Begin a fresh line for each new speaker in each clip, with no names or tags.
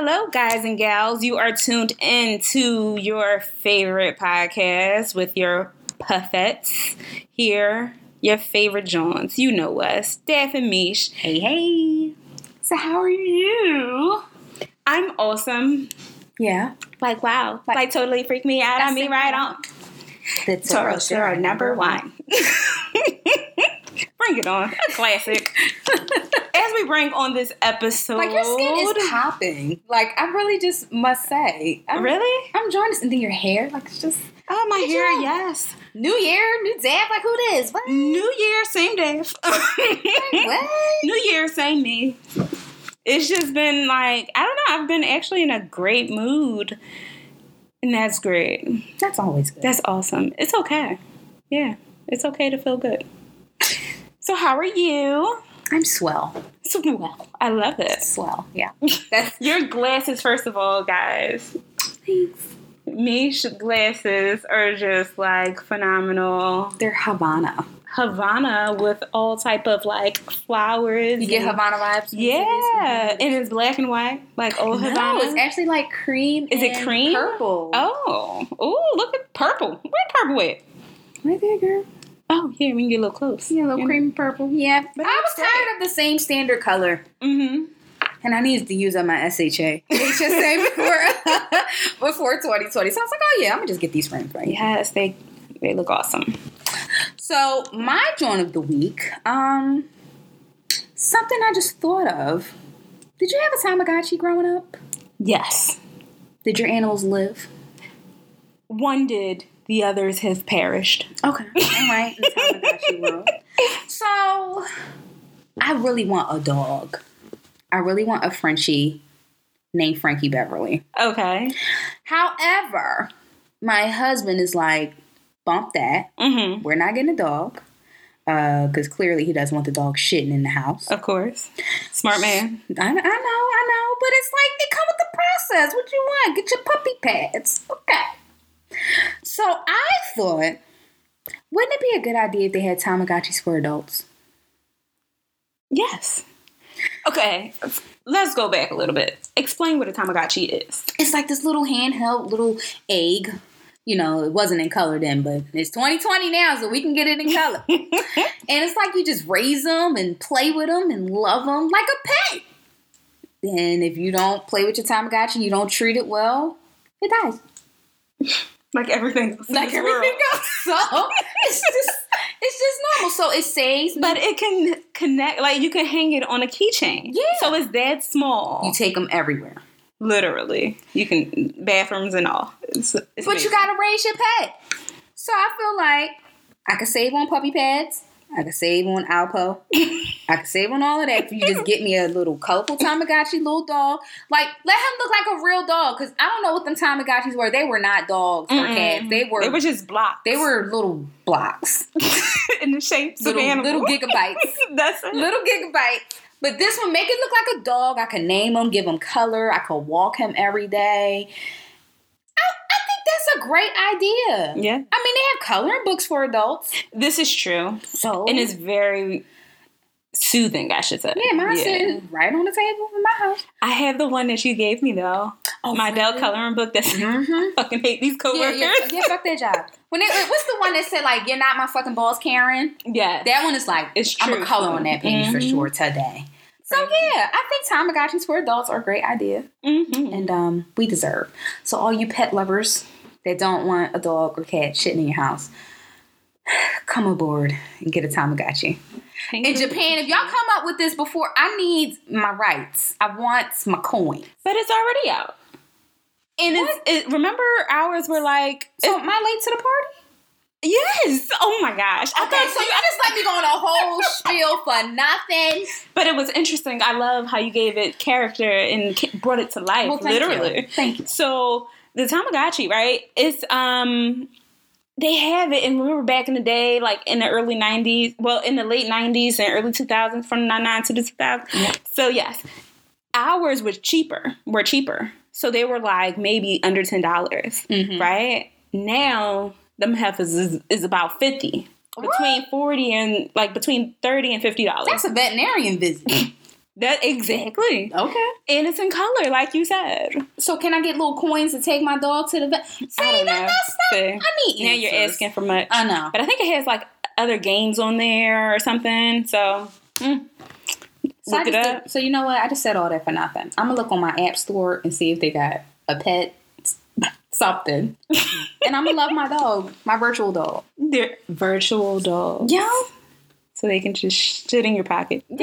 Hello, guys and gals. You are tuned in to your favorite podcast with your puffettes here. Your favorite Johns. You know us. Steph and Mish.
Hey, hey.
So, how are you? I'm awesome.
Yeah.
Like, wow. Like, like totally freaked me out. I mean, right on.
The
Toro Toro number one. bring it on. Classic. As we bring on this episode.
Like your skin is popping. Like I really just must say. I'm,
really?
I'm enjoying this. And then your hair, like it's just
Oh my
Good
hair,
job.
yes.
New year, new dab, like who this? What?
New year, same day.
what?
New year, same me. It's just been like, I don't know, I've been actually in a great mood. And that's great.
That's always good.
That's awesome. It's okay. Yeah, it's okay to feel good. So, how are you?
I'm swell.
Swell. I love it.
Swell. Yeah. That's
Your glasses, first of all, guys.
thanks.
Mish glasses are just like phenomenal.
They're Havana.
Havana with all type of like flowers.
You get Havana vibes. when you see
Yeah, and it's black and white, like old
no,
Havana.
it's actually like cream.
Is it cream?
Purple.
Oh, oh, look at purple. Where purple at?
right there, girl.
Oh, here we can get a little close.
Yeah, a little cream purple. Yeah.
But
I was tired of the same standard color.
Mm-hmm.
And I needed to use up my SHA. HSA before, before 2020. So I was like, oh yeah, I'm gonna just get these frames right.
Yes, they they look awesome.
So my joint of the week, um, something I just thought of. Did you have a Tamagotchi growing up?
Yes,
Did your animals live?
one did. The others have perished.
Okay. All right. In Tamagotchi world. So I really want a dog. I really want a Frenchie named Frankie Beverly.
Okay.
However, my husband is like, bump that.
Mm-hmm.
We're not getting a dog. Because clearly he doesn't want the dog shitting in the house.
Of course. Smart man.
I, I know, I know, but it's like it comes with the process. What you want? Get your puppy pads. Okay. So I thought, wouldn't it be a good idea if they had Tamagotchis for adults?
Yes. Okay. Let's go back a little bit. Explain what a Tamagotchi is.
It's like this little handheld little egg. You know, it wasn't in color then, but it's 2020 now, so we can get it in color. and it's like you just raise them and play with them and love them like a pet. And if you don't play with your Tamagotchi, you don't treat it well, it dies.
Like everything. else
like everything
world.
else. So oh, it's just it's just normal. So it saves.
But it can connect, like you can hang it on a keychain.
Yeah.
So it's that small.
you take them everywhere.
Literally. You can, bathrooms and all. It's, it's
But you gotta raise your pet. So I feel like I could save on puppy pads. I could save on Alpo. I could save on all of that if you just get me a little colorful Tamagotchi little dog. Like, let him look like a real dog. Because I don't know what them Tamagotchis were. They were not dogs or
Mm-mm.
cats. They were,
They were just blocks.
they were little blocks.
in the shapes
little,
of animals.
little gigabytes.
That's it.
little gigabyte. But this one, make it look like a dog. I can name him, give him color. I could walk him every day. I, I think that's a great idea.
Yeah.
I mean, they have coloring books for adults.
This is true.
So,
And it's very soothing, I should say.
yeah, mine's sitting right on the table in my house.
I have the one that you gave me though.
Oh,
My Dell coloring book that's
Mm-hmm.
fucking hate these coworkers.
yeah, yeah, fuck that job. When it, what's the one that said like you're not my fucking boss, Karen?
Yeah,
That one is like
It's
I'm
true.
a color on that page for
Mhm.
sure today. So yeah, I think Tamagotchis for adults are a great idea.
Mhm.
and um, we deserve. So all you pet lovers that don't want a dog or cat shitting in your house, come aboard and get a Tamagotchi. In Japan, if y'all come up with this before, I need my rights. I want my coin.
But it's already out. And it's, it, remember ours were like,
So am I late to the party?
yes. Oh my gosh. I
Okay,
thought
so you just let me go on a whole spiel for nothing.
But it was interesting. I love how you gave it character and brought it to life,
Well, thank
literally.
you. Thank you.
So the Tamagotchi, right? It's um they have it and remember back in the day, like in the early nineties, well in the late nineties and early two thousands, from ninety nine to the.
Yeah.
So yes. Ours was cheaper, were cheaper. So they were like maybe under ten dollars.
Mhm.
Right? Now them heifers is, is about fifty.
What?
Between forty and like between thirty and fifty dollars.
That's a veterinarian visit.
That exactly.
Okay.
And it's in color, like you said.
So can I get little coins to take my dog to the vet? See,
I don't
that,
know.
that's that.
See.
I need
Now you're asking for much.
I know.
But I think it has like other games on there or something. So mm,
So,
look it up.
did- so you know what? I just said all that for nothing. I'm gonna look on my app store and see if they got a pet something, and I'm gonna love my dog, my virtual dog.
They're virtual dogs.
Yeah.
So they can just shit in your pocket.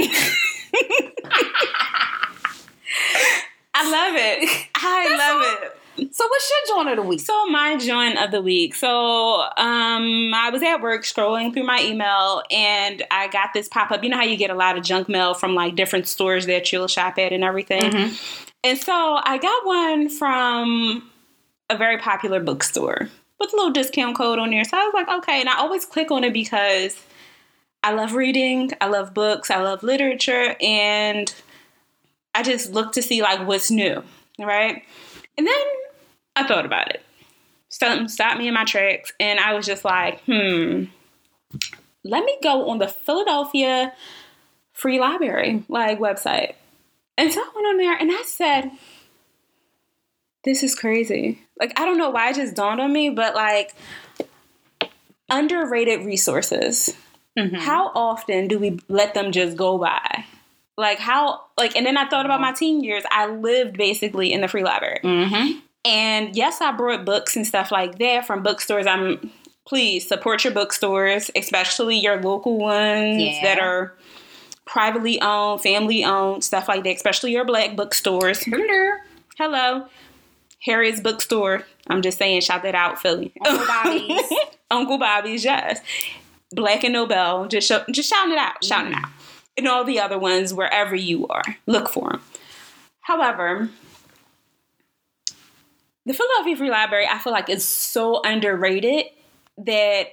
I love it. I love it.
So what's your joint of the week?
So my joint of the week. So um I was at work scrolling through my email and I got this pop-up. You know how you get a lot of junk mail from like different stores that you'll shop at and everything.
Mm-hmm.
And so I got one from a very popular bookstore with a little discount code on there. So I was like, okay. And I always click on it because I love reading, I love books, I love literature, and I just look to see like what's new, right? And then I thought about it. Something stopped me in my tracks, and I was just like, hmm, let me go on the Philadelphia Free Library like website. And so I went on there and I said, this is crazy. Like, I don't know why it just dawned on me, but like, underrated resources.
Mm-hmm.
How often do we let them just go by? Like, how, like, and then I thought about my teen years. I lived basically in the free library.
Mm-hmm.
And yes, I brought books and stuff like that from bookstores. I'm, please support your bookstores, especially your local ones
Yeah.
that are privately owned, family owned, stuff like that, especially your black bookstores. Hello, Harriet's Bookstore. I'm just saying, shout that out, Philly.
Uncle Bobby's.
Uncle Bobby's, yes. Black and Nobel, just show, just shouting it out, shouting
Mm.
it out. And all the other ones, wherever you are, look for them. However, the Philadelphia Free Library, I feel like is so underrated that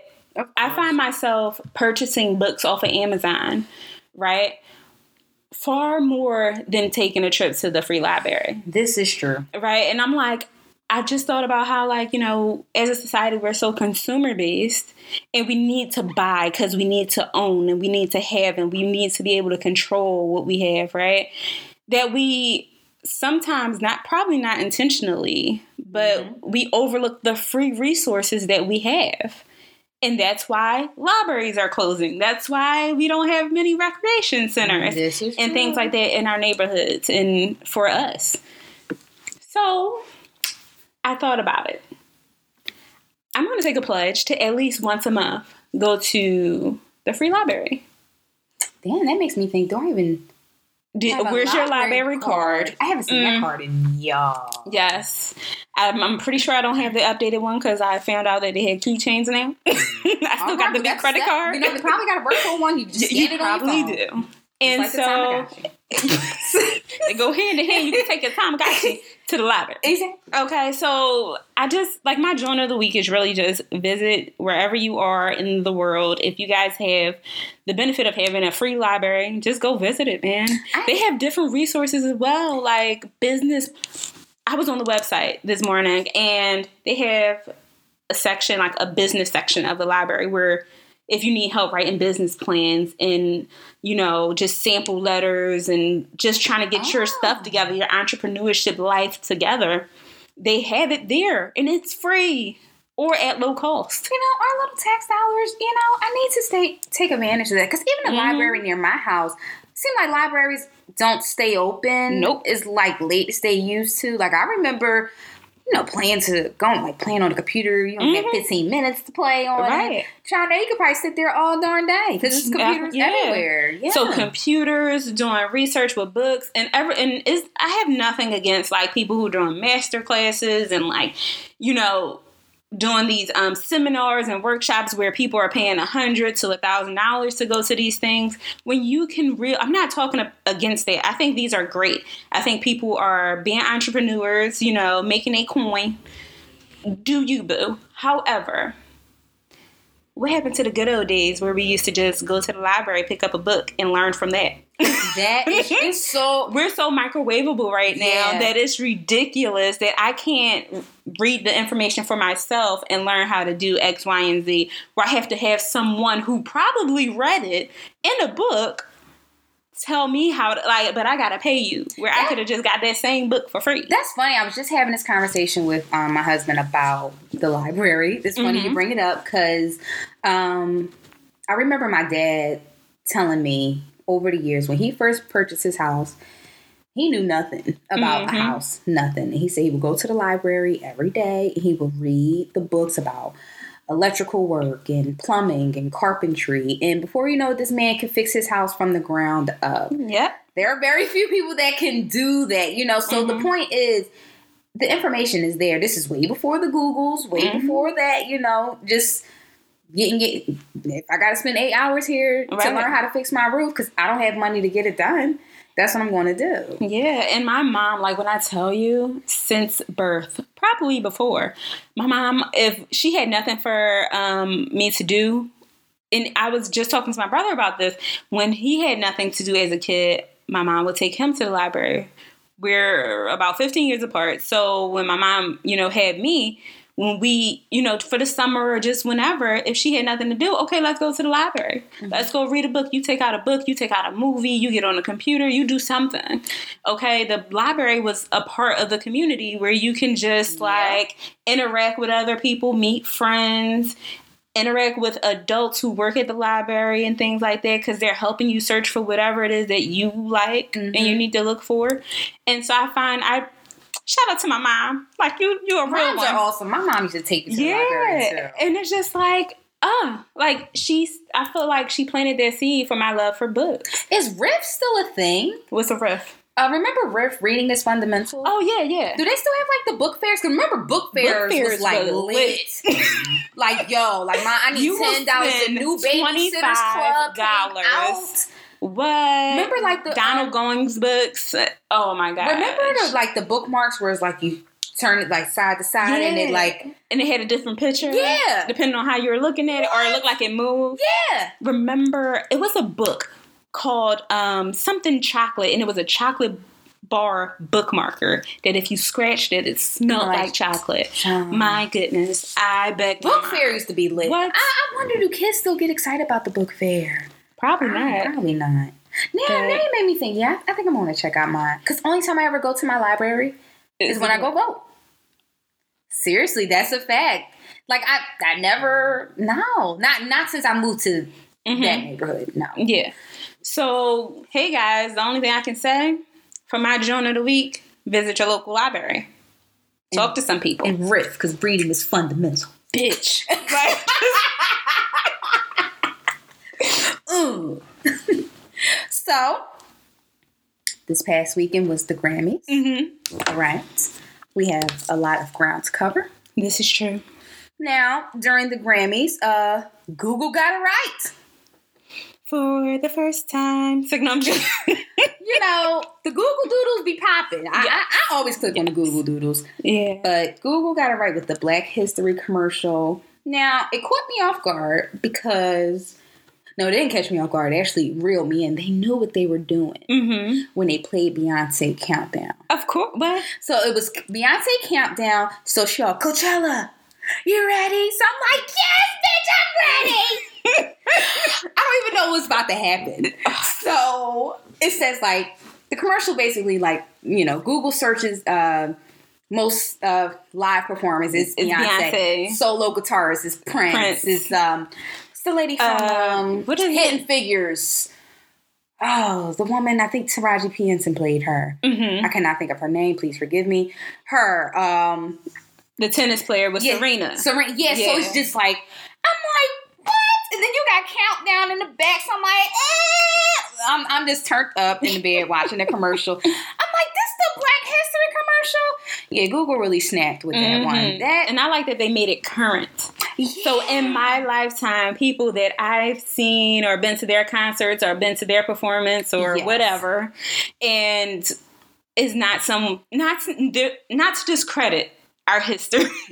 I find myself purchasing books off of Amazon, right? Far more than taking a trip to the free library
This is true.
right? And I'm like, I just thought about how, like, you know, as a society, we're so consumer based and we need to buy because we need to own and we need to have and we need to be able to control what we have, right? That we sometimes not, probably not intentionally, but we overlook the free resources that we have. And that's why libraries are closing. That's why we don't have many recreation centers and things like that in our neighborhoods and for us. So I thought about it. I'm going to take a pledge to at least once a month go to the free library.
Damn, that makes me think. Do I even?
Do, where's your library card?
I haven't seen
Mm.
that card in y'all.
Yes. I'm, I'm pretty sure I don't have the updated one because I found out that they had keychains now. I still got the big credit card.
You know, they probably got a virtual one. You just
you
on
probably do. And
Like
so
I got you.
they go hand in hand. You can take your time, got you, to the library.
Exactly.
Okay, so I just like my joint of the week is really just visit wherever you are in the world. If you guys have the benefit of having a free library, just go visit it, man.
I-
they have different resources as well, like business. I was on the website this morning and they have a section, like a business section of the library where if you need help writing business plans and you know just sample letters and just trying to get your
Oh.
stuff together your entrepreneurship life together they have it there and it's free or at low cost
You know, our little tax dollars. You know, I need to stay take advantage of that because even the
Mhm.
library near my house seem like libraries don't stay open.
Nope.
it's like late as they used to. Like I remember. You know, playing to going like playing on the computer. You only
Mhm.
have fifteen minutes to play on
Right.
now you could probably sit there all darn day because there's computers
yeah.
everywhere. Yeah.
so computers doing research with books and ever and is i have nothing against like people who are doing master classes and like you know doing these um, seminars and workshops where people are paying a hundred to a thousand dollars to go to these things. When you can real i'm not talking against that. I think these are great. I think people are being entrepreneurs you know making a coin. Do you boo? However what happened to the good old days where we used to just go to the library pick up a book and learn from that
that is so
we're so microwavable right now
Yeah.
that it's ridiculous that I can't read the information for myself and learn how to do X, Y, and Z. Where I have to have someone who probably read it in a book tell me how to like but I gotta pay you where I could have just got that same book for free.
That's funny. I was just having this conversation with um, my husband about the library. It's funny
Mhm.
you bring it up because um, I remember my dad telling me over the years when he first purchased his house, he knew nothing about
Mhm.
a house, nothing. And he said he would go to the library every day and he would read the books about electrical work and plumbing and carpentry. And before you know it, this man could fix his house from the ground up
Yep.
there are very few people that can do that, you know. So the
Mhm.
point is, the information is there. This is way before the Googles, way
Mhm.
before that, you know. Just getting get. If I got to spend eight hours here to learn how to fix my roof because I don't have money to get it done, that's what I'm going to do.
Yeah, and my mom, like when I tell you, since birth, probably before, my mom, if she had nothing for um, me to do, and I was just talking to my brother about this, when he had nothing to do as a kid, my mom would take him to the library. We're about 15 years apart. So when my mom, you know, had me, when we, you know, for the summer or just whenever, if she had nothing to do, okay, let's go to the library. Let's go read a book. You take out a book, you take out a movie, you get on the computer, you do something. Okay, the library was a part of the community where you can just
Yeah.
like interact with other people, meet friends, interact with adults who work at the library and things like that because they're helping you search for whatever it is that you like and you
Mhm.
need to look for. And so I find I shout out to my mom. Like you you a real
Moms
one.
are awesome. My mom used to take me to the library
Yeah.
too.
And it's just like, oh, like she's I feel like she planted that seed for my love for books.
Is Riff still a thing?
What's a riff?
Uh, remember Riff reading this fundamental?
Oh yeah, yeah.
Do they still have like the book fairs? Cause remember book fairs,
fairs
was like
were
lit. like yo, like my I need
You
ten dollars. The new babysitters club
$25.
out.
What?
Remember like the
Donald
um,
Goines books? Oh my god.
Remember the like the bookmarks where it's like you turn it like side to side and it like
and it had a different picture.
Yeah.
Depending on how you were looking at it, or it looked like it moved.
yeah.
remember it was a book called um, something chocolate and it was a chocolate bar bookmarker that if you scratched it it smelled
Like-
like, chocolate my goodness i bet
book fair used to be lit.
What?
I, I wonder do kids still get excited about the book fair?
probably not
Probably not. Now,
But-
now you made me think. Yeah, I think I'm gonna check out mine. Cause only time I ever go to my library is when I go vote. Seriously, that's a fact. Like I, I never. No, not not since I moved to
Mhm.
that neighborhood. No.
yeah so hey guys the only thing i can say for my joint of the week visit your local library talk to some people
And riff, because breeding is fundamental.
bitch right
Ooh. so, this past weekend was the Grammys.
hmm
All right. We have a lot of ground to cover.
this is true
Now, during the Grammys, uh, Google got it right.
for the first time so, no, I'm just
You know, the Google Doodles be popping. I, I, I always click on the Google Doodles,
yeah
but Google got it right with the Black History commercial. Now, it caught me off guard because, no, it didn't catch me off guard. They actually reeled me in. They knew what they were doing
mm-hmm
when they played Beyonce Countdown.
Of course, but
So it was Beyonce Countdown. So she all, Coachella, you ready? So I'm like, yes, bitch, I'm ready. I don't even know what's about to happen. So it says like the commercial basically like you know Google searches uh, most uh, live performances is Beyonce.
Beyonce.
Solo guitarist is Prince.
Prince.
Is um, the lady from
Uh,
um,
what is
Hidden? Figures. Oh, the woman I think Taraji P Henson played her.
mhm.
I cannot think of her name. Please forgive me. Her, um,
the tennis player was
yeah,
Serena.
Serena. Yeah, so it's just like I'm like, what? And then you got countdown in the back. So I'm like, eh. I'm, I'm just turned up in the bed watching the commercial. I'm like, the Black History commercial? Yeah, Google really snapped with that one.
Mhm.
That
and I like that they made it current. So in my lifetime, people that I've seen or been to their concerts or been to their performance or
Yes.
whatever, and is not some not to, not to discredit our history,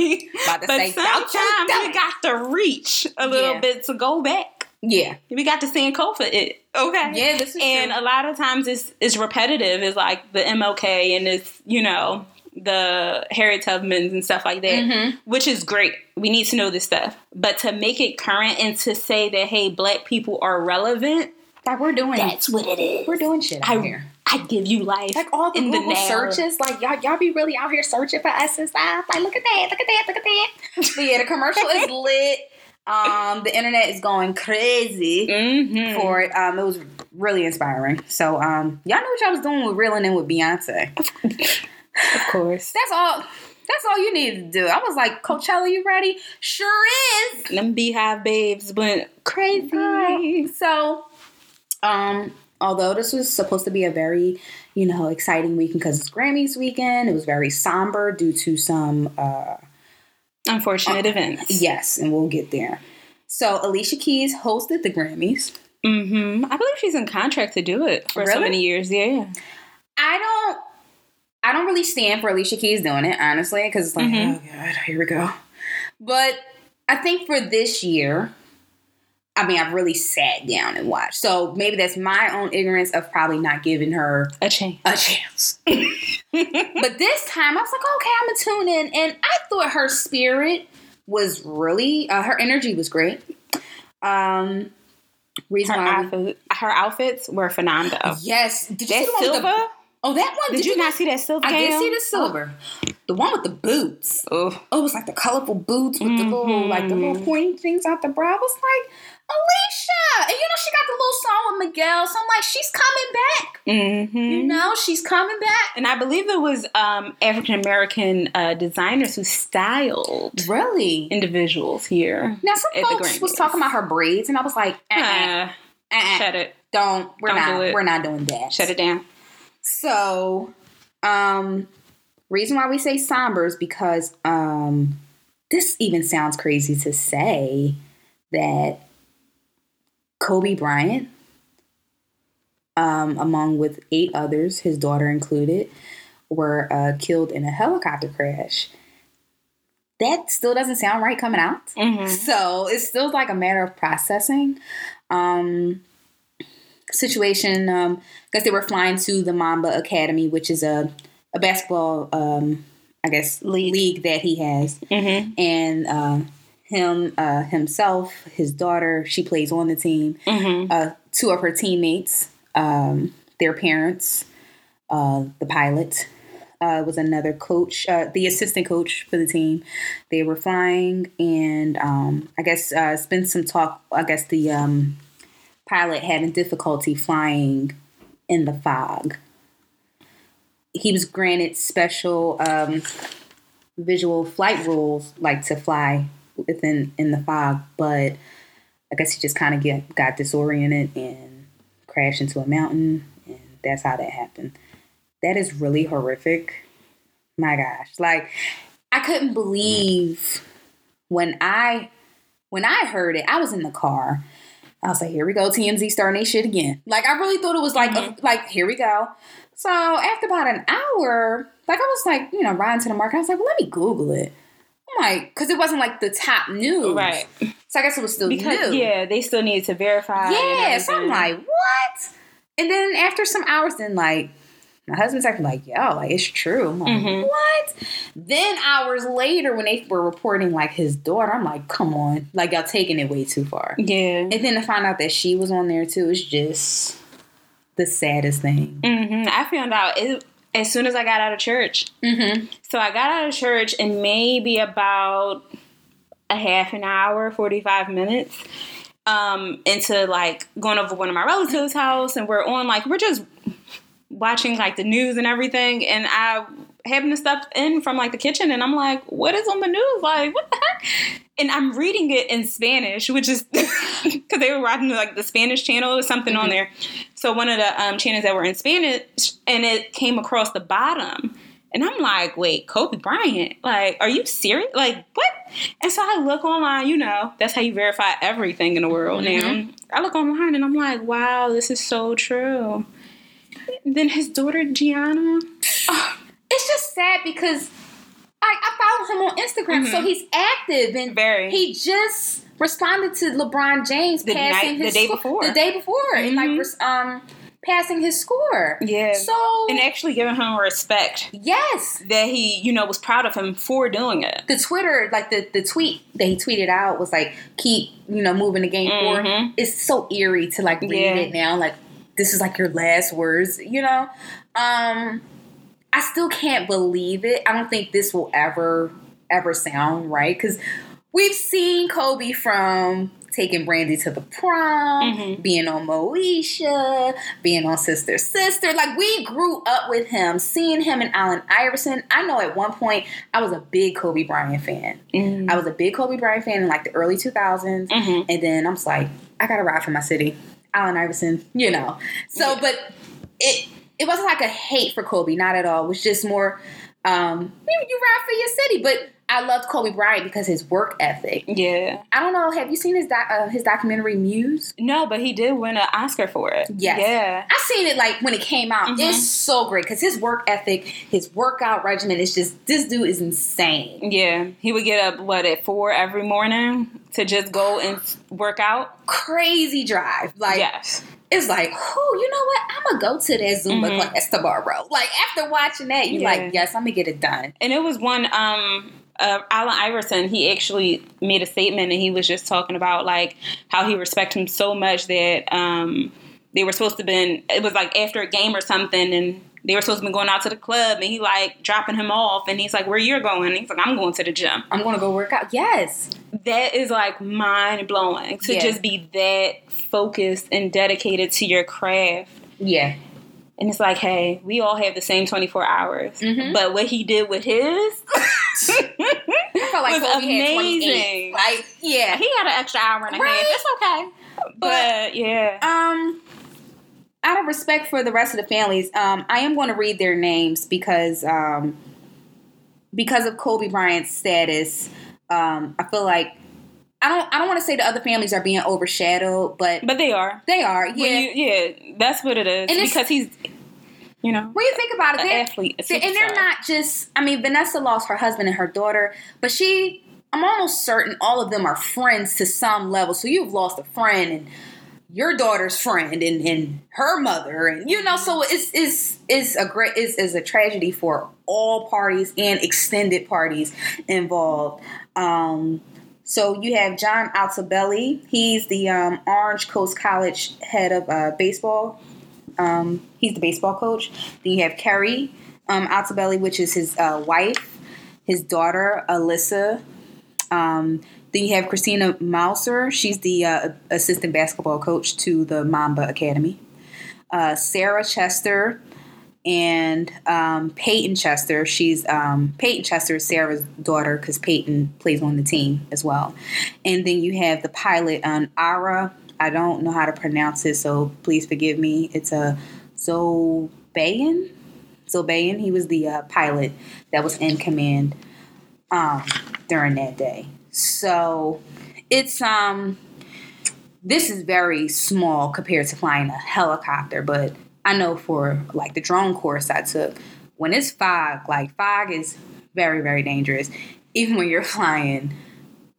but
say, you
sometimes we got to reach a little
Yeah.
bit to go back.
Yeah,
We got to sing for it. Okay.
yeah, this is
and
true.
a lot of times it's it's repetitive. It's like the MLK and it's you know the Harriet Tubmans and stuff like that,
Mhm.
which is great. We need to know this stuff, but to make it current and to say that hey, black people are relevant.
That we're doing
That's what it is.
we're doing shit out
I,
here.
I give you life.
Like all the
the
Google
now.
searches, like y'all y'all be really out here searching for us and stuff. Like look at that, look at that, look at that. but yeah, the commercial is lit. Um, the internet is going crazy
mm-hmm.
for it. Um, it was really inspiring. So um, y'all know what y'all was doing with reeling in with Beyonce.
of course.
That's all. That's all you needed to do. I was like, Coachella, you ready? Sure is.
Them beehive babes went crazy.
So, um, although this was supposed to be a very, you know, exciting weekend because it's Grammys weekend, it was very somber due to some, uh,
Unfortunate events.
yes, and we'll get there. So, Alicia Keys hosted the Grammys.
Mm-hmm. I believe she's in contract to do it for so many years. Yeah.
I don't, I don't really stand for Alicia Keys doing it, honestly, because it's like,
Mhm.
oh god, here we go. But I think for this year, I mean, I've really sat down and watched. So maybe that's my own ignorance of probably not giving her
A chance.
a chance. but this time, I was like, okay, I'm gonna tune in, and I thought her spirit was really, uh, her energy was great. Um, reason
Her,
why,
outfit, her outfits were phenomenal.
yes, did you
That
see the one with
silver?
the- oh, that one.
Did, you not see that silver?
I did
gown?
see the silver, the one with the boots.
Oh,
Oh, it was like the colorful boots with the little, like the little
Mhm.
pointy things out the brow. I was like, Alicia, and you know she got the little song with Miguel, so I'm like, she's coming back.
mm-hmm.
You know, she's coming back.
And I believe it was um, African American uh, designers who styled
Really?
individuals here.
Now some folks was talking about her braids, and I was like, uh-uh,
Uh,
uh-uh,
shut it.
don't. We're
Don't
not.
do it.
We're not doing that.
Shut it down.
So, um, reason why we say somber is because um, this even sounds crazy to say that Kobe Bryant, um, among with eight others, his daughter included, were uh, killed in a helicopter crash. That still doesn't sound right coming out.
Mm-hmm.
So it's still like a matter of processing. Um, situation um because they were flying to the Mamba Academy, which is a a basketball um I guess
League.
league, that he has,
Mm-hmm.
and uh, him uh, himself, his daughter, she plays on the team.
Mm-hmm.
Uh, two of her teammates, um, their parents, uh, the pilot. Uh, was another coach, uh, the assistant coach for the team. They were flying, and um, I guess uh, it's been some talk. I guess the um, pilot having difficulty flying in the fog. He was granted special um, visual flight rules, like to fly within in the fog, but I guess he just kind of get got disoriented and crashed into a mountain, and that's how that happened. That is really horrific. My gosh, like I couldn't believe when I when I heard it. I was in the car. I was like, "Here we go, TMZ starting shit again." Like I really thought it was like a, like here we go. So after about an hour, like I was like, you know, riding to the market. I was like, well, let me Google it. Like, because it wasn't like the top news,
Right.
So I guess it was still
Because
new.
yeah, they still needed to verify.
Yeah, so I'm like, what? And then after some hours, then like my husband's acting like, yo, like it's true. I'm like,
Mhm.
what? Then hours later, when they were reporting like his daughter, I'm like, come on, like y'all taking it way too far.
yeah.
And then to find out that she was on there too it's just the saddest thing.
hmm I found out it, as soon as I got out of church.
Mm-hmm.
So I got out of church in maybe about a half an hour, 45 minutes, um, into like going over one of my relatives' house and we're on like we're just watching like the news and everything and I happened to step in from like the kitchen and I'm like, what is on the news? Like, what the heck? And I'm reading it in Spanish, which is because they were watching like the Spanish channel or something on there. So one of the um, channels that were in Spanish, and it came across the bottom, and I'm like, wait, Kobe Bryant? Like, are you serious? Like, what? And so I look online. You know, that's how you verify everything in the world now. I look online, and I'm like, wow, this is so true. Then his daughter Gianna.
It's just sad because I, I follow him on Instagram, so he's active and
Mm-hmm. Very.
He just responded to LeBron James
The
passing
night- the day
sco-
before.
The day before, and like
Mhm.
um passing his score.
Yeah.
So
and actually giving him respect
yes,
that he, you know, was proud of him for doing it.
the Twitter, like the the tweet that he tweeted out was like, "Keep you know moving the game forward."
Mhm.
It's so eerie to like read
Yeah.
it now. Like this is like your last words, you know. Um, I still can't believe it. I don't think this will ever ever sound right because we've seen Kobe from taking Brandy to the prom,
Mhm.
being on Moesha, being on Sister Sister. Like we grew up with him, seeing him and Allen Iverson. I know at one point I was a big Kobe Bryant fan.
Mm.
I was a big Kobe Bryant fan in like the early 2000s.
Mhm.
And then I'm just like, I gotta ride for my city. Allen Iverson, you know. So,
Yeah.
but it it wasn't like a hate for Kobe, not at all. It was just more, um, you, you ride for your city. But I loved Kobe Bryant because his work ethic.
Yeah.
I don't know. Have you seen his doc, uh, his documentary Muse?
No, but he did win an Oscar for it.
Yes.
Yeah.
I seen it like when it came out.
Mhm.
It's so great because his work ethic, his workout regimen is just this dude is insane.
Yeah. He would get up, what, at four every morning to just go and work out?
Crazy drive. Like
yes.
It's like, oh, you know what? I'm gonna go to that Zumba
Mhm.
class tomorrow. Like after watching that, you're
Yeah.
like, yes, I'm gonna get it done.
And it was one, um, uh, Allen Iverson, he actually made a statement and he was just talking about like how he respects him so much that um, they were supposed to been, it was like after a game or something and they were supposed to be going out to the club and he like dropping him off and he's like, where you're going? And he's like, I'm going to the gym.
I'm gonna go work out. Yes.
That is like mind blowing to
Yeah.
just be that focused and dedicated to your craft.
Yeah.
And it's like, hey, we all have the same 24 hours.
Mhm.
But what he did with his,
I felt like
was
Kobe had 28.
amazing.
Like, yeah.
he had an extra hour and a
Right.
half. It's okay. But, yeah.
Um, out of respect for the rest of the families, um, I am going to read their names because um, because of Kobe Bryant's status. Um, I feel like I don't I don't want to say the other families are being overshadowed, but
But they are.
they are. Yeah.
you- yeah, that's what it is.
And
because he's, you know,
when you think about it, they're,
athlete.
and they're not just. I mean, Vanessa lost her husband and her daughter, but she. I'm almost certain all of them are friends to some level. So you've lost a friend and your daughter's friend and, and her mother and you know so it's it's it's a great it's a tragedy for all parties and extended parties involved um so you have john altobelli he's the um, orange coast college head of uh, baseball um, he's the baseball coach then you have keri um, altobelli which is his uh, wife his daughter alyssa um, then you have Christina Mauser. She's the uh, assistant basketball coach to the Mamba Academy. Uh, Sarah Chester and um, Payton Chester. She's um, Payton Chester is Sarah's daughter because Payton plays on the team as well. And then you have the pilot on Ara. I don't know how to pronounce it, so please forgive me. It's a Zobayan. Zobayan. He was the uh, pilot that was in command um, during that day. So it's um this is very small compared to flying a helicopter, but I know for like the drone course I took, when it's fog, like fog is very, very dangerous, even when you're flying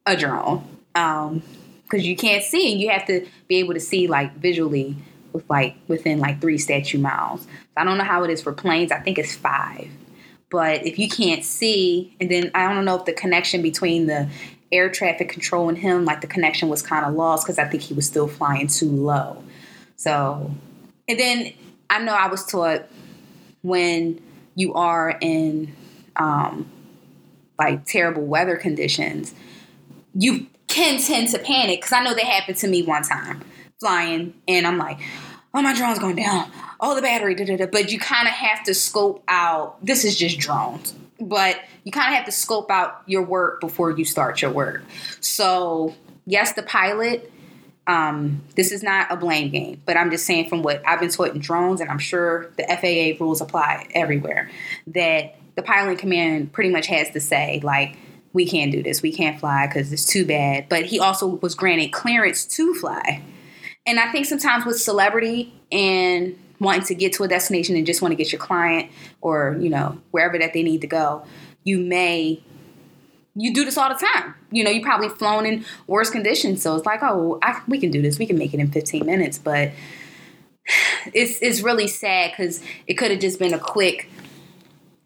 a drone. Um, because you can't see and you have to be able to see like visually with like within like three statute miles. So I don't know how it is for planes. I think it's five. But if you can't see, and then I don't know if the connection between the air traffic control and him, like the connection was kind of lost because I think he was still flying too low. So, and then I know I was taught when you are in um, like terrible weather conditions, you can tend to panic because I know that happened to me one time flying, and I'm like, oh, my drone's going down. Oh, the battery, da da da. But you kind of have to scope out. This is just drones, but you kind of have to scope out your work before you start your work. So, yes, the pilot. Um, this is not a blame game, but I'm just saying from what I've been taught in drones, and I'm sure the FAA rules apply everywhere, that the pilot command pretty much has to say, like, we can't do this, we can't fly because it's too bad. But he also was granted clearance to fly. And I think sometimes with celebrity and wanting to get to a destination and just want to get your client or, you know, wherever that they need to go, you may you do this all the time. You know, you probably flown in worse conditions, so it's like, oh, I, we can do this. We can make it in 15 minutes. But it's it's really sad because it could have just been a quick,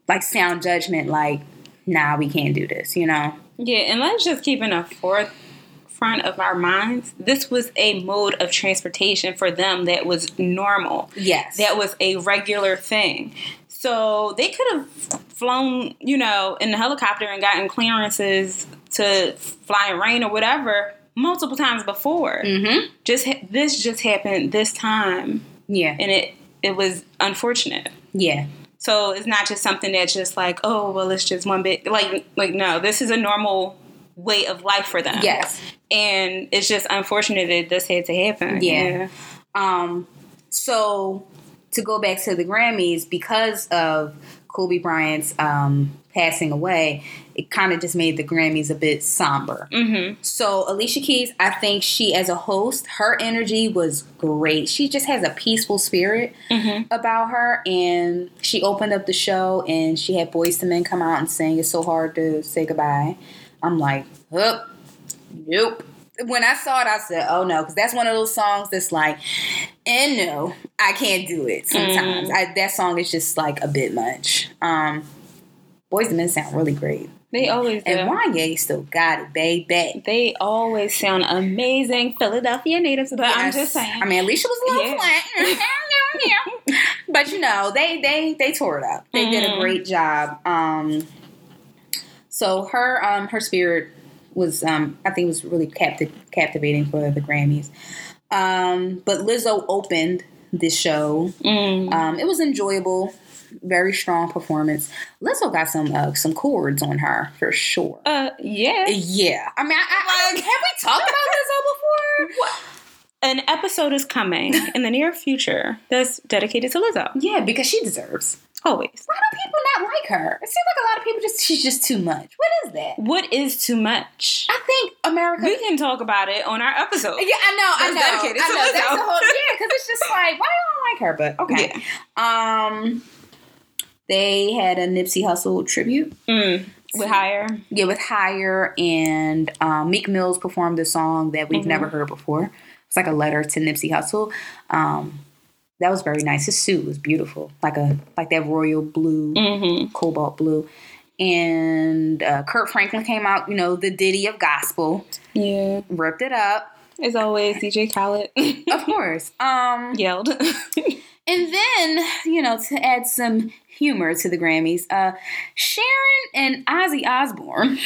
like sound judgment, like, nah, we can't do this, you know.
Yeah, and let's just keep in the forefront of our minds. This was a mode of transportation for them that was normal.
Yes.
That was a regular thing. So they could have flown, you know, in the helicopter and gotten clearances to fly in rain or whatever multiple times before.
Mm-hmm.
Just this just happened this time,
Yeah.
and it it was unfortunate.
Yeah.
So it's not just something that's just like, oh, well, it's just one bit. Like, like no, this is a normal way of life for them.
Yes.
and it's just unfortunate that this had to happen.
Yeah. Um, so to go back to the Grammys, because of Kobe Bryant's um, passing away, it kind of just made the Grammys a bit somber.
Mm-hmm.
So Alicia Keys, I think she as a host, her energy was great. She just has a peaceful spirit
Mm-hmm.
about her, and she opened up the show and she had Boyz II Men come out and sing "It's So Hard to Say Goodbye." I'm like, oh, nope. When I saw it, I said, "Oh no," because that's one of those songs that's like, and no, I can't do it. Sometimes I, that song is just like a bit much. Um, Boys and Men sound really great,
They always do.
and Wanya still got it, baby.
They always sound amazing, Philadelphia natives. But I'm just saying.
I mean, Alicia was a little
Yeah.
flat. but you know, they they they tore it up. They did a
Mhm.
great job. Um, so her um her spirit was um I think was really capti- captivating for the Grammys. Um, but Lizzo opened this show.
Mm.
Um, it was enjoyable. Very strong performance. Lizzo got some uh, some chords on her for sure.
Uh, yeah.
Yeah, I mean, I, I, I, have we talked about Lizzo before? What?
An episode is coming in the near future that's dedicated to Lizzo.
Yeah, because she deserves.
Always.
Why do people not like her? It seems like a lot of people just she's just too much. What is that?
What is too much?
I think America.
We can talk about it on our episode.
yeah, I know, I know,
dedicated
I know. That's the whole yeah, because it's just like why do I like her? But okay. Um, they had a Nipsey Hussle tribute.
Mm. With higher.
Yeah, with Higher and um, Meek Mills performed a song that we've
Mhm.
never heard before. It's like a letter to Nipsey Hussle. Um, that was very nice. His suit was beautiful, like a like that royal blue.
Mm-hmm.
cobalt blue. And uh, Kirk Franklin came out, you know, the ditty of gospel,
Yeah.
ripped it up,
As always, DJ Khaled
of course. Um,
yelled.
and then, you know, to add some humor to the Grammys, uh, Sharon and Ozzy Osbourne.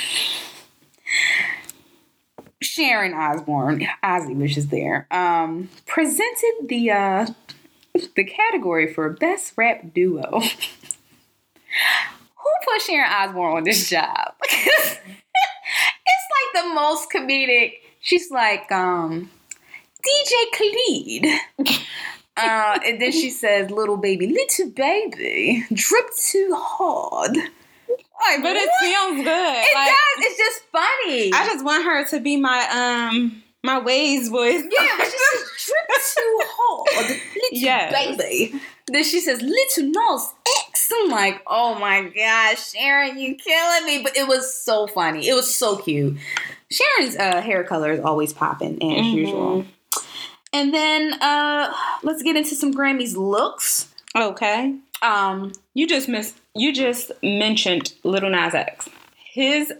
Sharon Osbourne, Ozzy was just there, um, presented the uh, the category for best rap duo. Who put Sharon Osbourne on this job? it's like the most comedic. She's like, um, DJ Khaled. Uh, and then she says, "Little baby, little baby, drip too hard." Like,
but it sounds good.
It
Like,
does. It's just funny.
I just want her to be my um my Waze voice.
yeah, says, "Drip too hard, little
Yes.
baby." Then she says, "Little Nas X." I'm like, "Oh my gosh, Sharon, you killing me!" But it was so funny. It was so cute. Sharon's uh, hair color is always popping as
Mhm.
usual. And then uh, let's get into some Grammys looks.
Okay.
Um,
You just missed. You just mentioned Little Nas X. His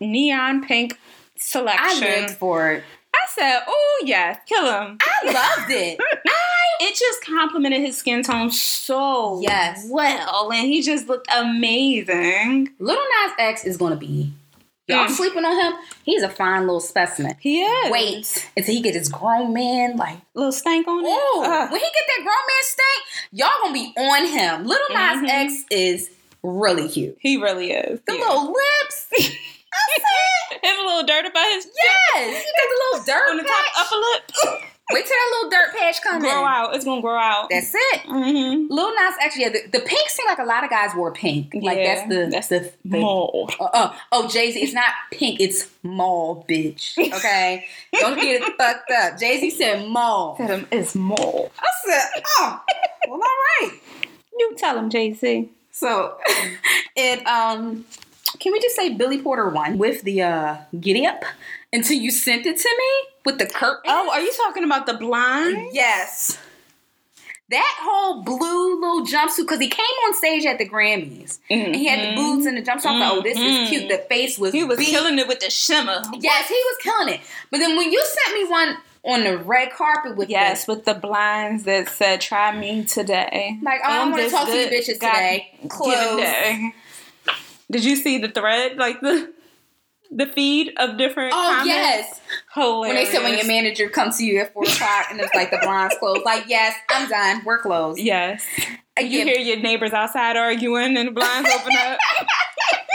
neon pink
I
selection.
lived for it.
I said, "Oh yes, kill him."
I loved it.
It just complimented his skin tone so
Yes.
well, and he just looked amazing.
Little Nas X is gonna be. Y'all
Mm.
sleeping on him? He's a fine little specimen.
He is.
Wait until he get his grown man like.
little stank on it.
Oh,
Ugh.
when he get that grown man stank, y'all gonna be on him. Little Nas
Mhm.
X is really cute.
he really is.
The
Yeah.
little lips. I
a little dirt about his
yes. He got the little dirt
on the top
patch.
upper lip.
Wait till that little dirt patch come
grow
in.
out. It's gonna grow out.
That's it.
mm-hmm.
Lil Nas X, yeah, the, the pink seemed like a lot of guys wore pink. Like
Yeah,
that's the
that's
the,
Mold.
Uh, uh, oh, Jay Z, it's not pink, it's mall, bitch. Okay, don't get it fucked up. Jay Z said mall.
Said him it's mall.
I said, oh, well, all right.
You tell him, Jay Z.
So, it um, can we just say Billy Porter won with the uh giddy up until you sent it to me with the curtain?
Oh, are you talking about the blind?
yes. that whole blue little jumpsuit because he came on stage at the Grammys and he had the boots and the jumpsuit. Like, oh, this is cute. The face was
He was
beat.
killing it with the shimmer.
Yes, he was killing it. But then when you sent me one on the red carpet with
Yes,
the,
with the blinds that said "Try me today."
Like, oh, I don't
want
to
this
talk to you bitches today.
day. Did you see the thread? Like the the feed of different.
oh
comments?
yes,
Hilarious.
when they said when your manager comes to you at four o'clock and it's like the blinds closed. Like, yes, I'm done. We're closed.
Yes. You hear your neighbors outside arguing and the blinds open up.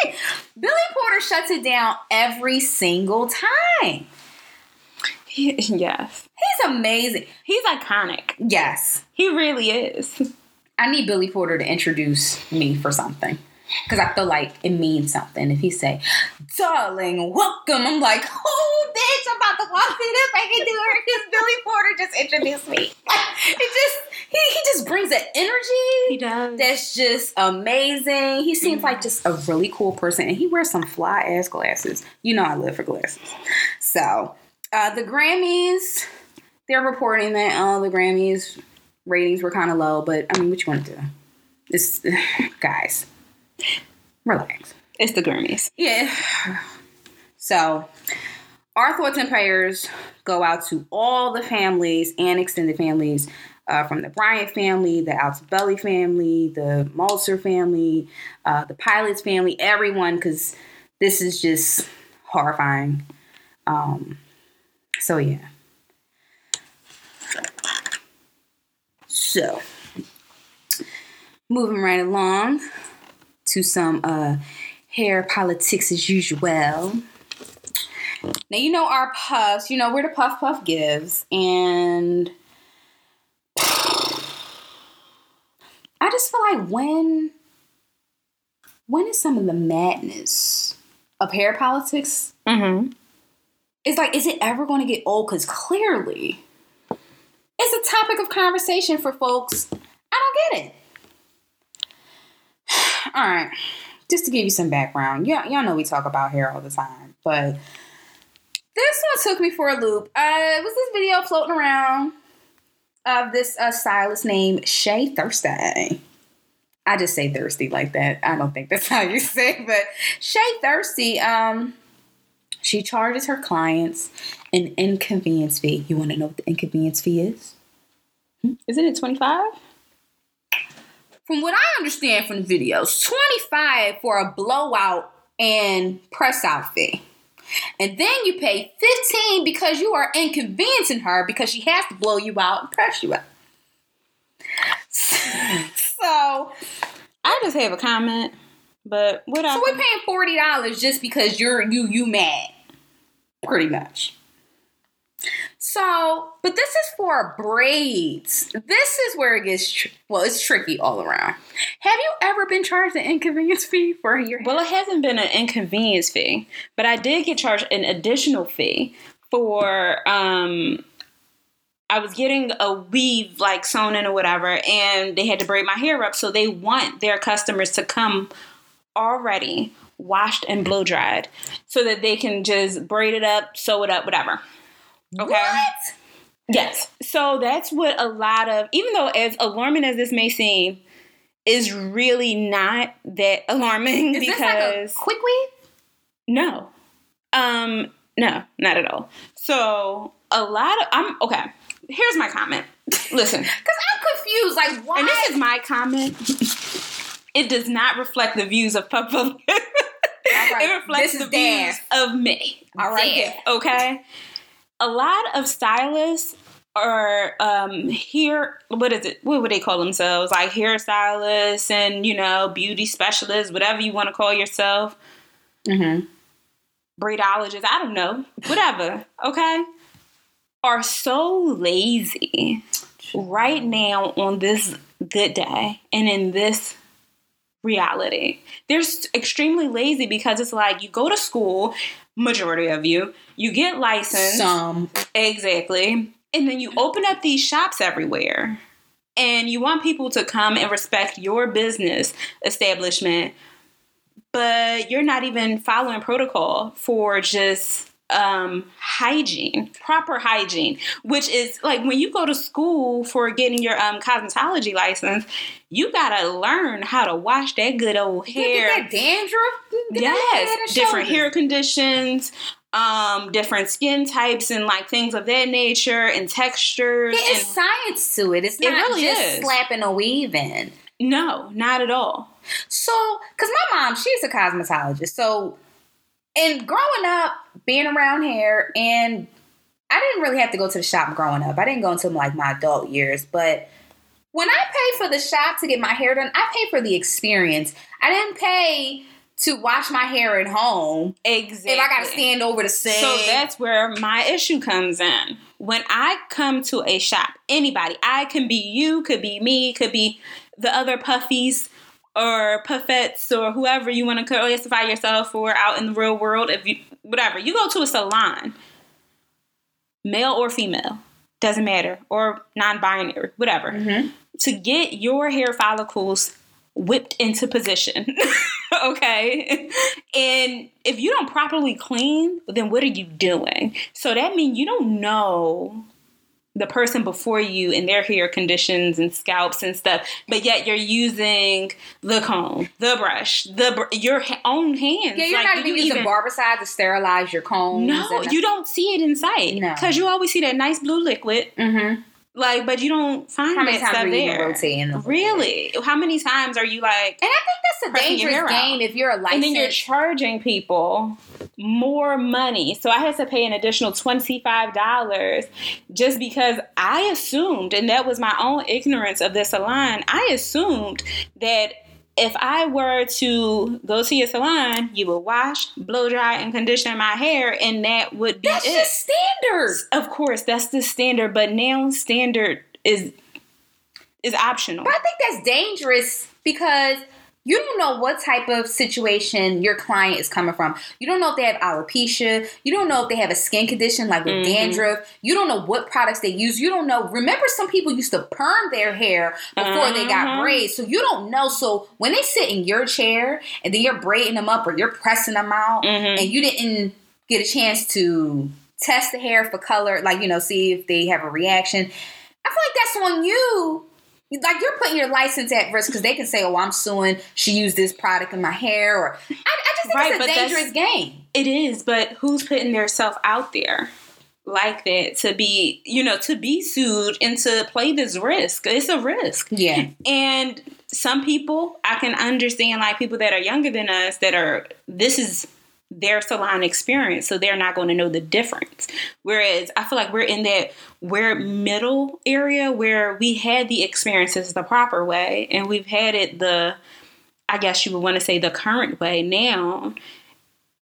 Billy Porter shuts it down every single time.
He- yes.
He's amazing.
He's iconic.
Yes.
He really is.
I need Billy Porter to introduce me for something. Because I feel like it means something. If he say, darling, welcome, I'm like, oh, bitch, I'm about to walk through the fucking door because Billy Porter just introduced me. Like, it just, he, he just brings that energy.
He does.
That's just amazing. He seems like just a really cool person, and he wears some fly ass glasses. You know, I live for glasses. So, uh, the Grammys, they're reporting that uh, the Grammys ratings were kind of low, but I mean, what you want to do? This, guys, relax.
It's the Grammys.
Yeah. So, our thoughts and prayers go out to all the families and extended families uh, from the Bryant family, the Altobelli family, the Mauser family, uh, the Pilots family, everyone, because this is just horrifying. Um, so, yeah. So, moving right along to some uh, hair politics as usual. Now you know our puffs. You know we're the puff puff gives, and I just feel like when when is some of the madness of hair politics?
Mm-hmm.
It's like, is it ever going to get old? Because clearly, it's a topic of conversation for folks. I don't get it. All right, just to give you some background, y'all, y'all know we talk about hair all the time, but this one took me for a loop. Uh, was this video floating around of this uh, stylist named Shay Thursday. I just say thirsty like that. I don't think that's how you say, it, but Shay Thirsty, um, she charges her clients an inconvenience fee. You want to know what the inconvenience fee is?
Isn't it 25?
From what I understand from the videos, 25 for a blowout and press out fee. And then you pay 15 because you are inconveniencing her because she has to blow you out and press you out. So,
I just have a comment, but what
so
I
we're paying forty dollars just because you're you you mad, pretty much. So, but this is for braids. This is where it gets tr- well, it's tricky all around. Have you ever been charged an inconvenience fee for your?
Well, it hasn't been an inconvenience fee, but I did get charged an additional fee for um I was getting a weave like sewn in or whatever, and they had to braid my hair up, so they want their customers to come already washed and blow dried so that they can just braid it up, sew it up, whatever. Okay.
What?
Yes. So that's what a lot of, even though as alarming as this may seem, is really not that alarming
Is
because
this like a quick weave?
no. Um, no, not at all. So a lot of I'm okay. Here's my comment. Listen,
Because I'm confused. Like, why?
and this is my comment. It does not reflect the views of Puff.
right.
It reflects the views of me.
All right.
Okay. A lot of stylists are um here what is it? What would they call themselves? Like hairstylists and you know beauty specialists whatever you want to call yourself.
Mm-hmm.
braidologists, I don't know, whatever, okay, are so lazy right now on this good day and in this reality. They're extremely lazy because it's like you go to school, majority of you, you get licensed.
Some.
Exactly. And then you open up these shops everywhere. And you want people to come and respect your business establishment, but you're not even following protocol for just um, hygiene, proper hygiene, which is like when you go to school for getting your um, cosmetology license, you gotta learn how to wash that good old hair.
Get that dandruff. Get
yes, different hair conditions, um, different skin types, and like things of that nature, and textures.
It's
and
science to it. It's
It
not
really
just
is.
slapping a weave in.
no, not at all.
So, because my mom, she's a cosmetologist. So, and growing up, being around hair, and I didn't really have to go to the shop growing up. I didn't go until like my adult years. But when I pay for the shop to get my hair done, I pay for the experience. I didn't pay to wash my hair at home
Exactly.
if I got to stand over the sink.
So that's where my issue comes in. When I come to a shop, anybody, I can be you, could be me, could be the other puffies or puffettes or whoever you want to classify yourself for out in the real world. If you whatever, you go to a salon, male or female, doesn't matter, or non-binary, whatever.
Mhm.
To get your hair follicles whipped into position. okay. And if you don't properly clean, then what are you doing? So that means you don't know the person before you and their hair conditions and scalps and stuff, but yet you're using the comb, the brush, the br- your own hands.
yeah, you're
Like,
not even
you
using barbicide to sterilize your combs.
No, you don't see it in sight
No.
because you always see that nice blue liquid,
Mm-hmm.
Like, but you don't find
How many
that
times
stuff
are you
there.
rotating the
Really? How many times are you like?
And I think that's a dangerous
out.
game if you're a licensed.
And then you're charging people more money. So I had to pay an additional $25 just because I assumed, and that was my own ignorance of this salon, I assumed that if I were to go to your salon, you would wash, blow dry, and condition my hair, and that would be
that's
it.
standard.
of course, that's the standard, but now standard is is optional.
But I think that's dangerous because you don't know what type of situation your client is coming from. You don't know if they have alopecia. You don't know if they have a skin condition like with
Mhm.
dandruff. You don't know what products they use. You don't know. Remember, some people used to perm their hair before they got
Uh-huh.
braids. So you don't know. So when they sit in your chair and then you're braiding them up or you're pressing them out
Mhm.
and you didn't get a chance to test the hair for color, like, you know, see if they have a reaction. I feel like that's on you. Like you're putting your license at risk because they can say, "Oh, I'm suing. She used this product in my hair," or I, I just think
Right,
it's a dangerous game.
It is, but who's putting their self out there like that to be, you know, to be sued and to play this risk? It's a risk.
Yeah,
And some people, I can understand, like people that are younger than us, that are, this is their salon experience, so they're not going to know the difference. Whereas I feel like we're in that we're middle area where we had the experiences the proper way and we've had it the, I guess you would want to say the current way now.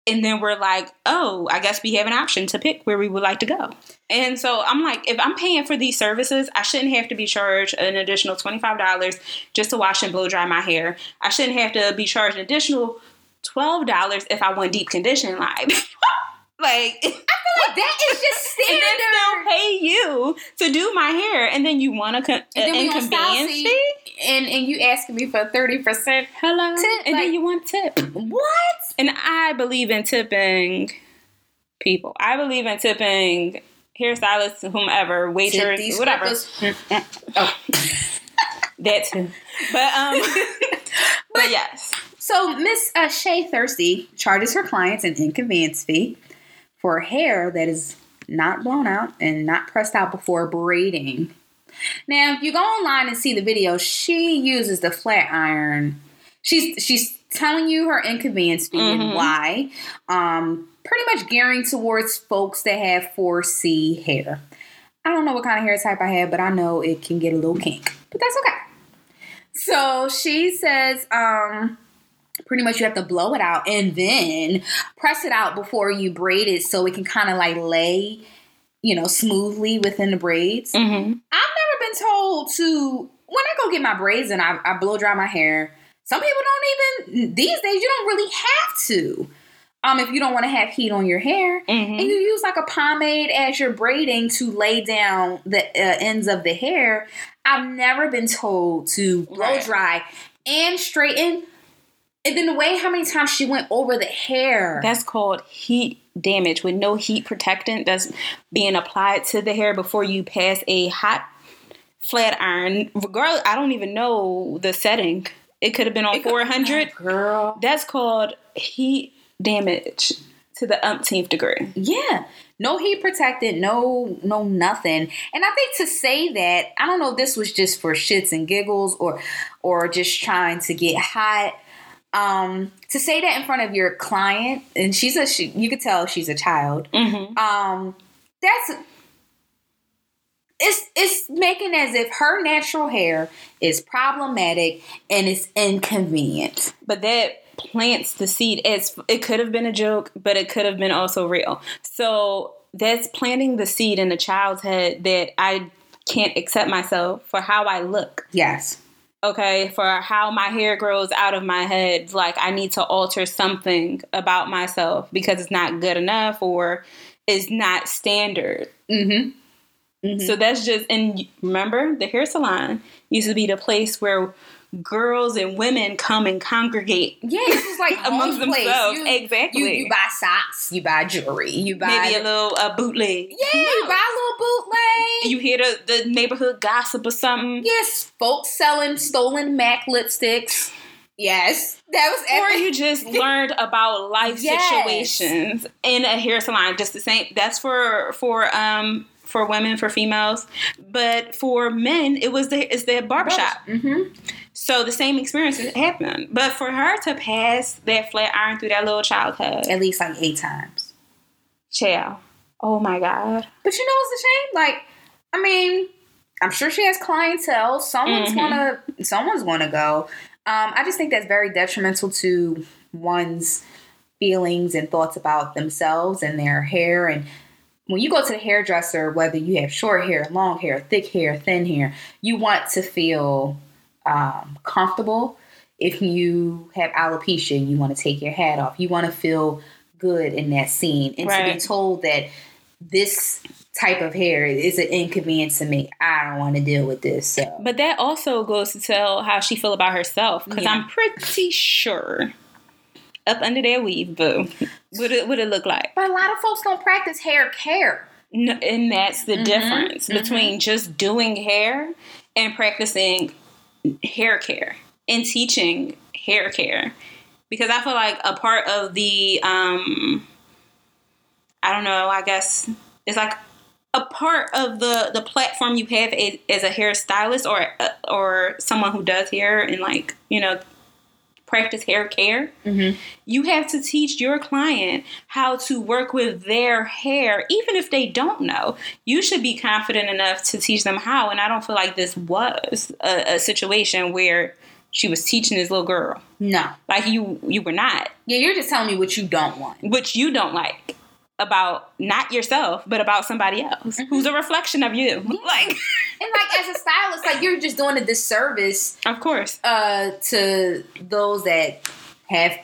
And then we're like, oh, I guess we have an option to pick where we would like to go. And so I'm like, if I'm paying for these services, I shouldn't have to be charged an additional $25 just to wash and blow dry my hair. I shouldn't have to be charged an additional $12 if I want deep condition. Like, like, I feel
like that is just
and then
standard.
still pay you to do my hair, and then you want to con-
And
an inconvenience fee?
and and you asking me for thirty percent.
Hello,
Tip,
and
like-
then you want tip.
What?
And I believe in tipping people. I believe in tipping hairstylists, whomever,
these
whatever.
oh.
That too. But um, but yes,
So Miss uh, Shay Thirsty charges her clients an inconvenience fee for hair that is not blown out and not pressed out before braiding. Now, if you go online and see the video, she uses the flat iron. She's she's telling you her inconvenience fee and
Mhm.
why. Um, pretty much gearing towards folks that have 4C hair. I don't know what kind of hair type I have, but I know it can get a little kink. But that's okay. So she says, um, pretty much you have to blow it out and then press it out before you braid it so it can kind of like lay, you know, smoothly within the braids.
mm-hmm.
I've never been told to when I go get my braids and I, I blow dry my hair. Some people don't even these days. You don't really have to. Um, if you don't want to have heat on your hair,
Mm-hmm.
and you use like a pomade as you're braiding to lay down the uh, ends of the hair. I've never been told to blow
Right.
dry and straighten. And then the way how many times she went over the hair.
That's called heat damage with no heat protectant that's being applied to the hair before you pass a hot flat iron. Regardless, I don't even know the setting. It could have been on 400.
girl.
That's called heat damage to the umpteenth degree.
Yeah. No heat protectant, no no nothing. And I think to say that, I don't know if this was just for shits and giggles or or just trying to get hot. Um, to say that in front of your client, and she's a she, you could tell she's a child.
Mm-hmm.
Um, that's it's it's making as if her natural hair is problematic and it's inconvenient.
But that plants the seed. It's it could have been a joke, but it could have been also real. So that's planting the seed in a child's head that I can't accept myself for how I look.
Yes.
Okay, for how my hair grows out of my head, like I need to alter something about myself because it's not good enough or it's not standard.
Mm-hmm.
So that's just and remember the hair salon used to be the place where girls and women come and congregate.
Yeah, this is like
Amongst
place.
themselves.
You,
Exactly.
You, you buy socks, you buy jewelry, you buy
Maybe a little uh, bootleg.
yeah, you buy a little bootleg.
You hear the, the neighborhood gossip or something.
yes, folks selling stolen Mac lipsticks. Yes, that was
Or you just learned about life
Yes.
situations in a hair salon. Just the same. That's for for um for women for females, but for men it was the it's the barbershop.
Mm-hmm.
So the same experience happened. But for her to pass that flat iron through that little childhood,
At least like eight times.
child. Oh my god.
But you know what's the shame? Like, I mean, I'm sure she has clientele. Someone's
Mhm.
gonna someone's gonna go. Um, I just think that's very detrimental to one's feelings and thoughts about themselves and their hair. And when you go to the hairdresser, whether you have short hair, long hair, thick hair, thin hair, you want to feel um, comfortable. If you have alopecia, you want to take your hat off. You want to feel good in that scene, and to be told that this type of hair is an inconvenience to me. I don't want to deal with this. So
But that also goes to tell how she feel about herself. Because
Yeah.
I'm pretty sure up under their weave, boo, what it what it look like.
But a lot of folks don't practice hair care.
No, and that's the
Mhm,
difference
mhm.
between just doing hair and practicing hair care and teaching hair care. Because I feel like a part of the um I don't know, I guess it's like a part of the the platform you have as, as a hairstylist or or someone who does hair and like, you know, practice hair care
Mm-hmm.
you have to teach your client how to work with their hair even if they don't know you should be confident enough to teach them how and i don't feel like this was a, a situation where she was teaching this little girl
No.
like you you were not
Yeah, you're just telling me what you don't want.
which you don't like about not yourself but about somebody else who's a reflection of you. Like
And like as a stylist, like you're just doing a disservice
of course.
uh, to those that have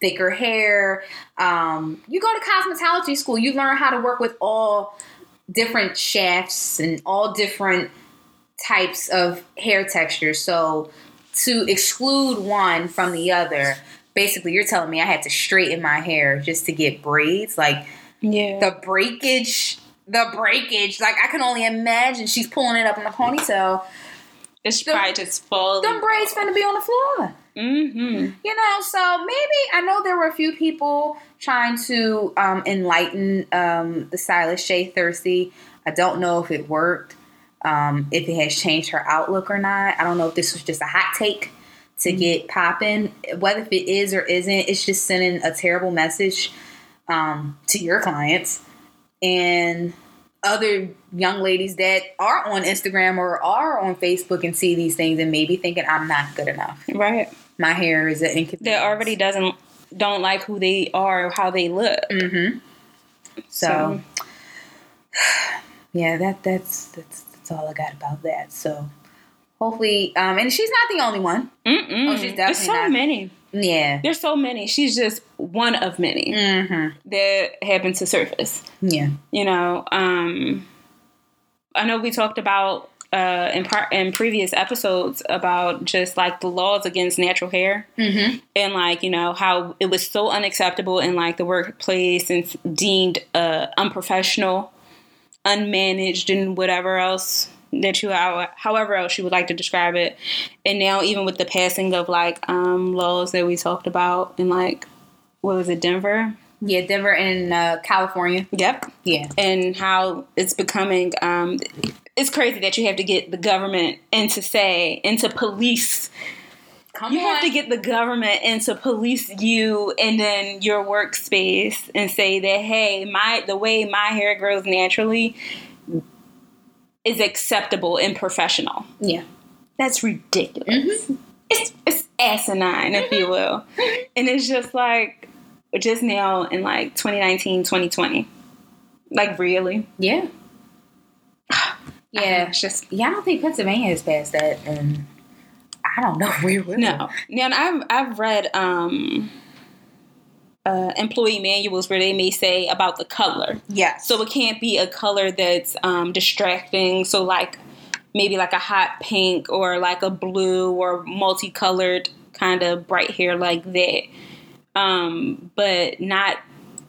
thicker hair. Um, you go to cosmetology school, you learn how to work with all different shafts and all different types of hair textures. So to exclude one from the other, basically, you're telling me I had to straighten my hair just to get braids, like
yeah
the breakage. The breakage, like I can only imagine she's pulling it up in a ponytail.
it's
the-
probably just full
Them braids finna be on the floor.
mm-hmm
You know, so maybe I know there were a few people trying to um, enlighten um, the stylist Shay Thirsty. I don't know if it worked, um, if it has changed her outlook or not. I don't know if this was just a hot take to get popping. Whether if it is or isn't, it's just sending a terrible message um, to your clients and other young ladies that are on Instagram or are on Facebook and see these things and maybe thinking I'm not good enough
right
my hair is an inconvenience.
that already doesn't don't like who they are or how they look.
Mm-hmm. So, yeah, that that's that's that's all I got about that. So hopefully, um, and she's not the only one.
Mm-mm.
Oh, she's
There's so
not.
many.
Yeah.
There's so many. She's just one of many
Mm-hmm.
that happen to surface.
Yeah.
You know, um, I know we talked about uh, in part in previous episodes about just like the laws against natural hair
Mm-hmm.
and like you know how it was so unacceptable in like the workplace and deemed uh, unprofessional, unmanaged, and whatever else that you how, however else you would like to describe it. And now even with the passing of like um, laws that we talked about in like what was it Denver?
Yeah, Denver and uh, California.
Yep.
Yeah.
And how it's becoming um, it's crazy that you have to get the government into say into police
Come
you
on.
have to get the government in to police you and then your workspace and say that hey, my the way my hair grows naturally is acceptable and professional.
yeah.
That's ridiculous. Mm-hmm. It's it's asinine, if you mm-hmm. will. And it's just like just now in like 2019, 2020. Like really?
Yeah. Yeah. Ah.
It's just
Yeah, I don't think Pennsylvania has passed that, and I don't know where we're
No. Now I've I've read um uh, employee manuals where they may say about the color.
Yes.
So it can't be a color that's um, distracting. So like maybe like a hot pink or like a blue or multicolored kind of bright hair like that. Um, but not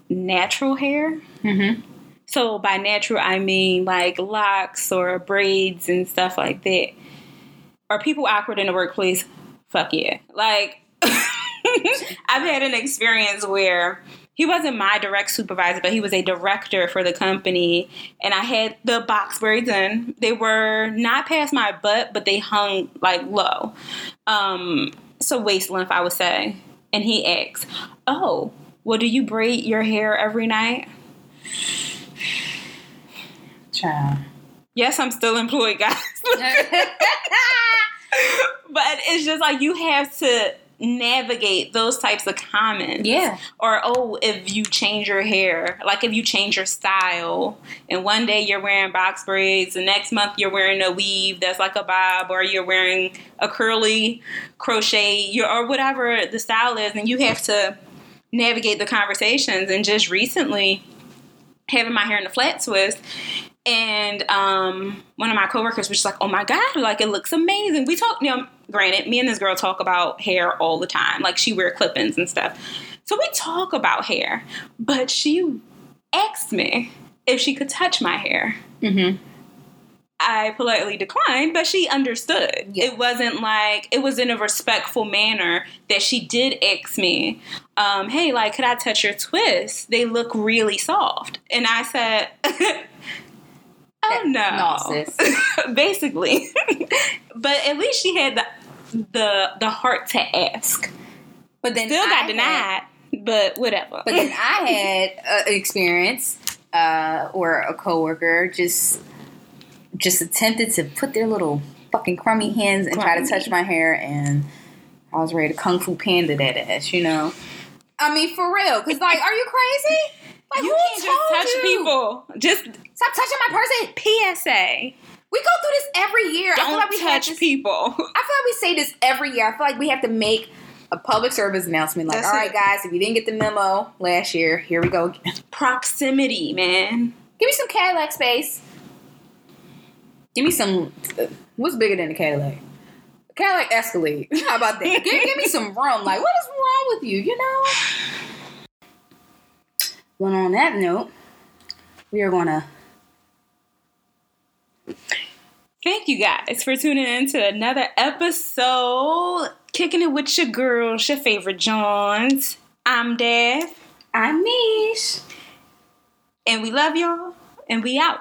natural hair.
Mm-hmm.
So by natural, I mean like locks or braids and stuff like that. Are people awkward in the workplace? Fuck yeah. Like, I've had an experience where he wasn't my direct supervisor, but he was a director for the company. And I had the box braids in. They were not past my butt, but they hung like low. Um, so waist length, I would say. And he asked, Oh, well, do you braid your hair every night?
Child.
Yes, I'm still employed, guys. but it's just like you have to navigate those types of comments.
yeah.
Or, oh, if you change your hair, like if you change your style, and one day you're wearing box braids, the next month you're wearing a weave that's like a bob, or you're wearing a curly crochet, you or whatever the style is, and you have to navigate the conversations. And just recently, having my hair in a flat twist, and um, one of my coworkers was just like, "Oh my god, like it looks amazing." We talk, you know, granted, me and this girl talk about hair all the time. Like she wear clip-ins and stuff, so we talk about hair. But she asked me if she could touch my hair.
Mm-hmm.
I politely declined, but she understood. It wasn't like it was in a respectful manner that she did ask me, um, "Hey, like, could I touch your twists? They look really soft." And I said, "Oh no,
No,
basically." but at least she had the the the heart to ask.
But then
Still
I
got
had-
denied, but whatever.
But then I had an experience uh, where a coworker just just attempted to put their little fucking crummy hands and try to touch my hair, and I was ready to kung fu panda that ass, you know. I mean, for real, because like, are you crazy? Like,
you can't just touch
you?
people. Just
Stop touching my person.
PSA.
We go through this every year. I feel like we
touch
this-
people.
I feel like we say this every year. I feel like we have to make a public service announcement. Like,
That's
all right,
it.
guys, if you didn't get the memo last year, here we go again.
Proximity, man.
Give me some Cadillac space. Give me some. uh, What's bigger than a Cadillac? Cadillac Escalade. How about that? give, give me some room. Like, what is wrong with you? You know. Well, on that note, we are gonna.
Thank you guys for tuning in to another episode. Kicking it with your girls, your favorite Johns. I'm Dev,
I'm Mish.
and we love y'all, and we out.